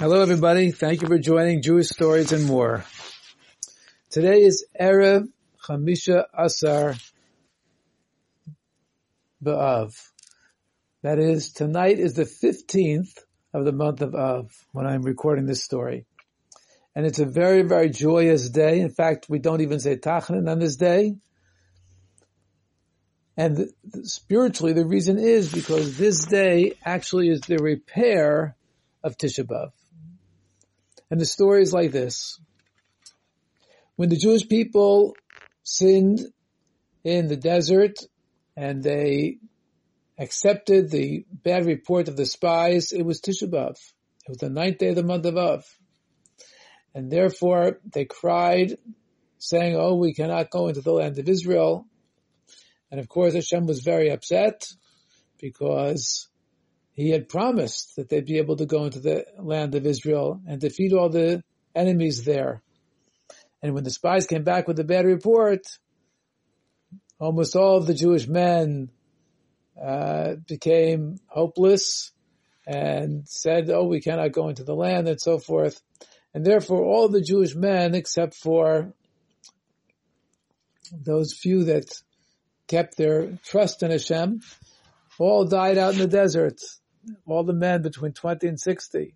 Hello everybody, thank you for joining Jewish Stories and More. Today is Erev Chamisha Asar B'Av. That is, tonight is the 15th of the month of Av when I'm recording this story. And it's a very, very joyous day. In fact, we don't even say Tachanun on this day. And spiritually, the reason is because this day actually is the repair of Tisha B'Av. And the story is like this. When the Jewish people sinned in the desert and they accepted the bad report of the spies, it was Tisha B'Av. It was the ninth day of the month of Av. And therefore they cried saying, oh, we cannot go into the land of Israel. And of course Hashem was very upset because he had promised that they'd be able to go into the land of Israel and defeat all the enemies there. And when the spies came back with the bad report, almost all of the Jewish men uh, became hopeless and said, "Oh, we cannot go into the land," and so forth. And therefore, all the Jewish men, except for those few that kept their trust in Hashem, all died out in the desert. All the men between 20 and 60.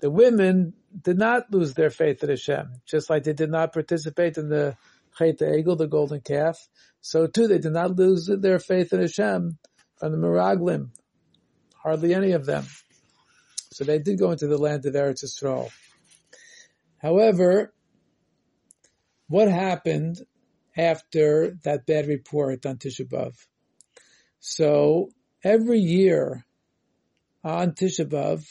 The women did not lose their faith in Hashem, just like they did not participate in the Chet Egel, the golden calf. So too, they did not lose their faith in Hashem from the Meraglim. Hardly any of them. So they did go into the land of Eretz Yisrael. However, what happened after that bad report on Tisha B'Av? So every year on Tisha B'Av,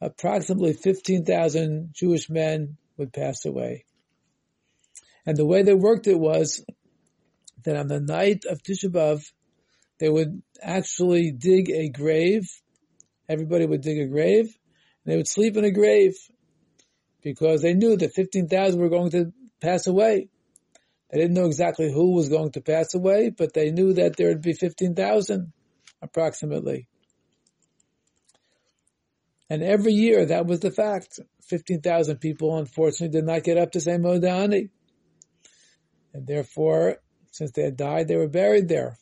approximately 15,000 Jewish men would pass away. And the way they worked it was that on the night of Tisha B'Av, they would actually dig a grave. Everybody would dig a grave. And they would sleep in a grave because they knew that 15,000 were going to pass away. They didn't know exactly who was going to pass away, but they knew that there would be 15,000 approximately. And every year that was the fact. 15,000 people unfortunately did not get up to say Modani. And therefore, since they had died, they were buried there.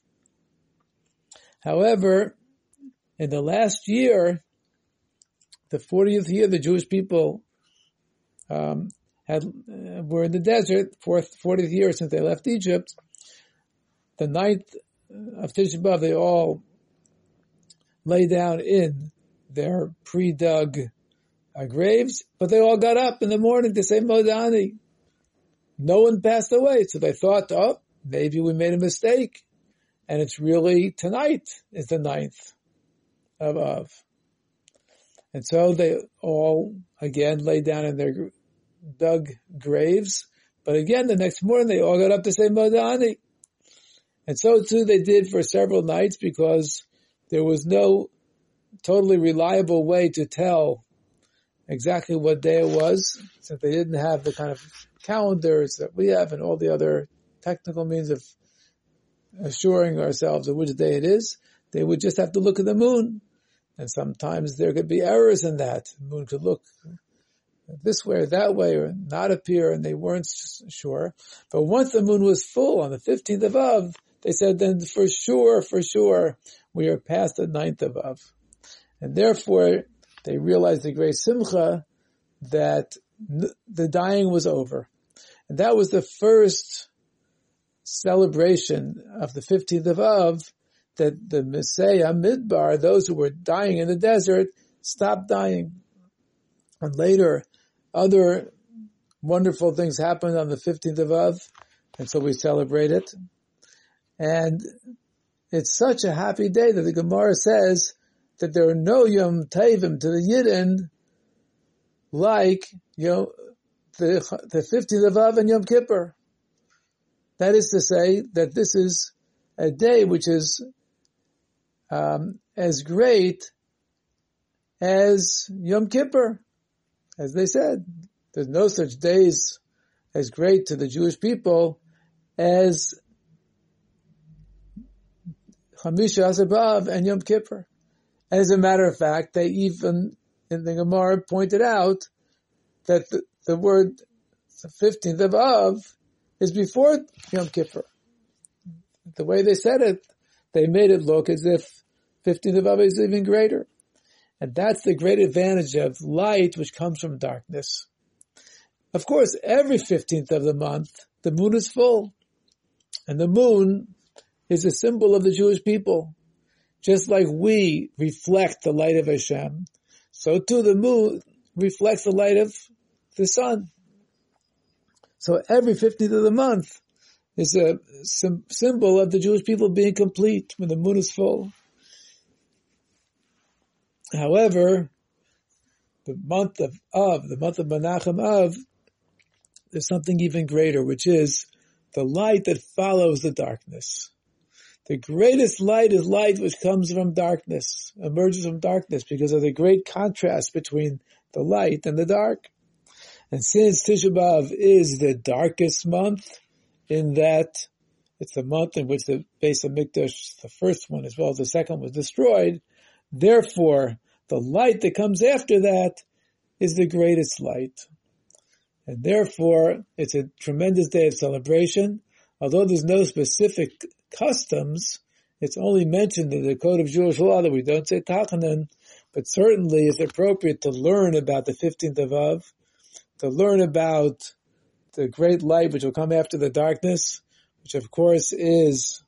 However, in the last year, the 40th year, the Jewish people um, had uh, were in the desert, fourth, 40th year since they left Egypt. The ninth of Tisha B'Av, they all lay down in their pre-dug uh, graves, but they all got up in the morning to say Modani. No one passed away, so they thought, oh, maybe we made a mistake. And it's really tonight is the ninth of Av. And so they all again lay down in their dug graves. But again, the next morning they all got up to say Modani. And so too they did for several nights because there was no totally reliable way to tell exactly what day it was, since they didn't have the kind of calendars that we have and all the other technical means of assuring ourselves of which day it is. They would just have to look at the moon. And sometimes there could be errors in that. The moon could look this way or that way or not appear and they weren't sure. But once the moon was full on the 15th of Av, they said then for sure, for sure, we are past the 9th of Av. And therefore, they realized the great simcha that the dying was over. And that was the first celebration of the 15th of Av that the Meisei Midbar, those who were dying in the desert, stopped dying. And later, other wonderful things happened on the 15th of Av, and so we celebrate it. And it's such a happy day that the Gemara says that there are no Yom Tavim to the Yidden like you know, the the 15th of Av and Yom Kippur. That is to say that this is a day which is um, as great as Yom Kippur, as they said. There's no such days as great to the Jewish people as Chamisha Asar B'Av and Yom Kippur. As a matter of fact, they even in the Gemara pointed out that the, the word the 15th of Av is before Yom Kippur. The way they said it, they made it look as if 15th of Av is even greater. And that's the great advantage of light which comes from darkness. Of course, every 15th of the month, the moon is full. And the moon is a symbol of the Jewish people. Just like we reflect the light of Hashem, so too the moon reflects the light of the sun. So every 15th of the month is a symbol of the Jewish people being complete when the moon is full. However, the month of Av, the month of Menachem Av, there's something even greater, which is the light that follows the darkness. The greatest light is light which comes from darkness, emerges from darkness because of the great contrast between the light and the dark. And since Tisha B'Av is the darkest month, in that it's the month in which the Beis HaMikdash, the first one as well as the second was destroyed, therefore the light that comes after that is the greatest light. And therefore it's a tremendous day of celebration. Although there's no specific customs, it's only mentioned in the Code of Jewish Law that we don't say Tachanun, but certainly it's appropriate to learn about the 15th of Av to learn about the great light which will come after the darkness, which of course is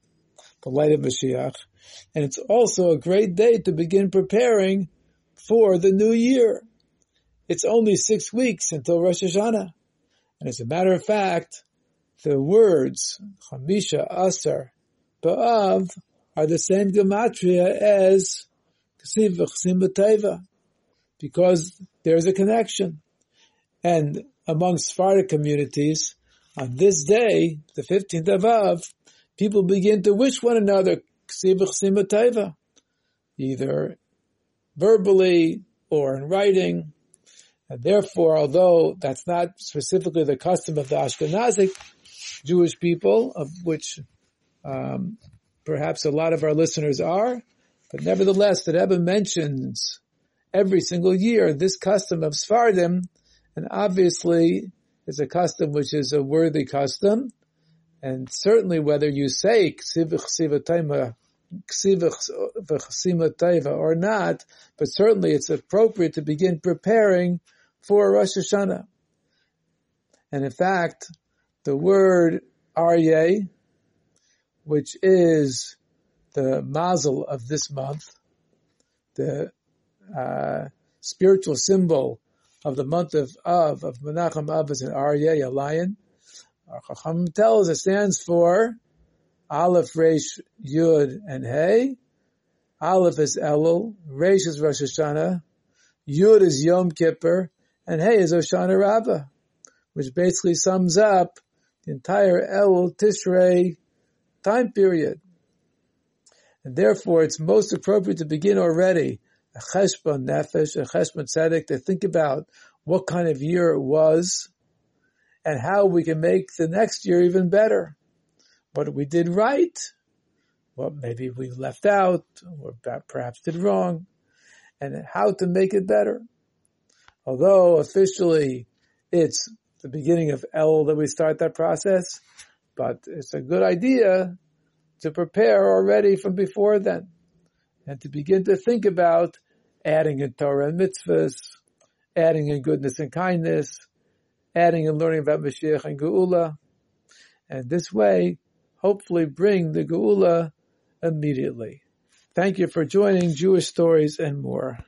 the light of Mashiach. And it's also a great day to begin preparing for the new year. It's only six weeks until Rosh Hashanah. And as a matter of fact, the words Chamisha, Asar, Ba'av are the same gematria as Ksiv V'chsim because there's a connection. And among Sephardic communities, on this day, the 15th of Av, people begin to wish one another either verbally or in writing. And therefore, although that's not specifically the custom of the Ashkenazic Jewish people, of which um, perhaps a lot of our listeners are, but nevertheless, the Rebbe mentions every single year this custom of Sephardim and obviously, it's a custom which is a worthy custom. And certainly whether you say or not, but certainly it's appropriate to begin preparing for Rosh Hashanah. And in fact, the word Aryeh, which is the mazel of this month, the uh, spiritual symbol of the month of Av, of Menachem Av is an Aryeh, a lion. Our Chacham tells it stands for Aleph, Resh, Yud, and Hey. Aleph is Elul, Resh is Rosh Hashanah, Yud is Yom Kippur, and Hey is Hoshana Rabbah, which basically sums up the entire Elul Tishrei time period. And therefore it's most appropriate to begin already a cheshbon nefesh, a cheshbon tzedek, to think about what kind of year it was and how we can make the next year even better. What we did right, what maybe we left out or perhaps did wrong, and how to make it better. Although officially it's the beginning of El that we start that process, but it's a good idea to prepare already from before then and to begin to think about adding in Torah and mitzvahs, adding in goodness and kindness, adding in learning about Mashiach and Geula, and this way, hopefully bring the Geula immediately. Thank you for joining Jewish Stories and more.